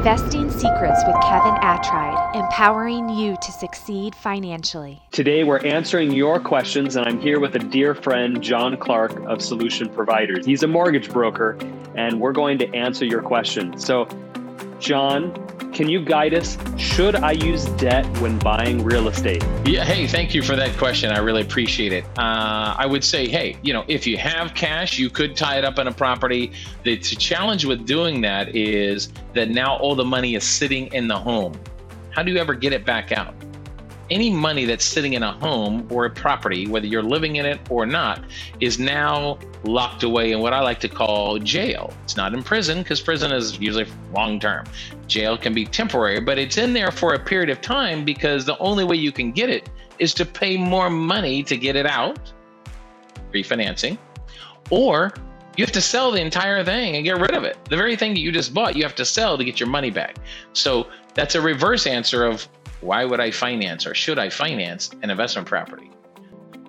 Investing Secrets with Kevin Attride, empowering you to succeed financially. Today, we're answering your questions, and I'm here with a dear friend, John Clark of Solution Providers. He's a mortgage broker, and we're going to answer your questions. So, John, can you guide us? Should I use debt when buying real estate? Yeah. Hey, thank you for that question. I really appreciate it. Uh, I would say, hey, you know, if you have cash, you could tie it up in a property. The, the challenge with doing that is that now all the money is sitting in the home. How do you ever get it back out? Any money that's sitting in a home or a property, whether you're living in it or not, is now locked away in what I like to call jail. It's not in prison because prison is usually long term. Jail can be temporary, but it's in there for a period of time because the only way you can get it is to pay more money to get it out, refinancing, or you have to sell the entire thing and get rid of it. The very thing that you just bought, you have to sell to get your money back. So that's a reverse answer of why would I finance or should I finance an investment property?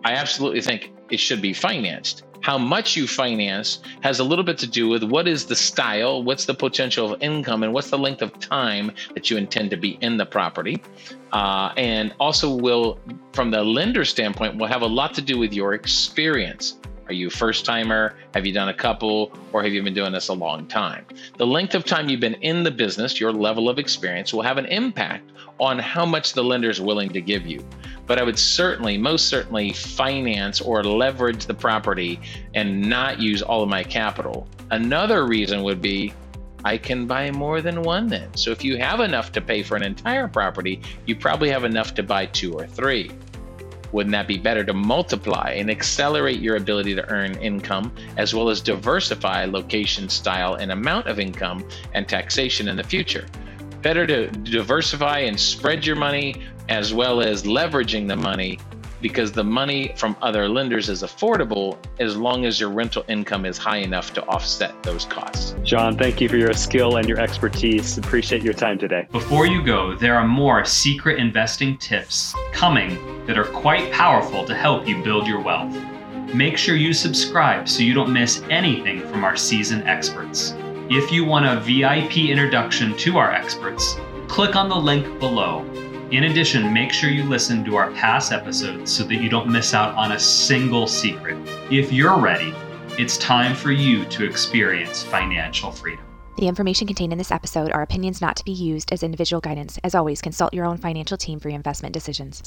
I absolutely think it should be financed. How much you finance has a little bit to do with what is the style, what's the potential of income, and what's the length of time that you intend to be in the property. Uh, and also, will, from the lender standpoint, will have a lot to do with your experience. Are you a first timer? Have you done a couple? Or have you been doing this a long time? The length of time you've been in the business, your level of experience, will have an impact on how much the lender is willing to give you. But I would certainly, most certainly, finance or leverage the property and not use all of my capital. Another reason would be I can buy more than one then. So if you have enough to pay for an entire property, you probably have enough to buy two or three. Wouldn't that be better to multiply and accelerate your ability to earn income as well as diversify location, style, and amount of income and taxation in the future? Better to diversify and spread your money as well as leveraging the money because the money from other lenders is affordable as long as your rental income is high enough to offset those costs. John, thank you for your skill and your expertise. Appreciate your time today. Before you go, there are more secret investing tips coming that are quite powerful to help you build your wealth. Make sure you subscribe so you don't miss anything from our seasoned experts. If you want a VIP introduction to our experts, click on the link below in addition, make sure you listen to our past episodes so that you don't miss out on a single secret. If you're ready, it's time for you to experience financial freedom. The information contained in this episode are opinions not to be used as individual guidance. As always, consult your own financial team for your investment decisions.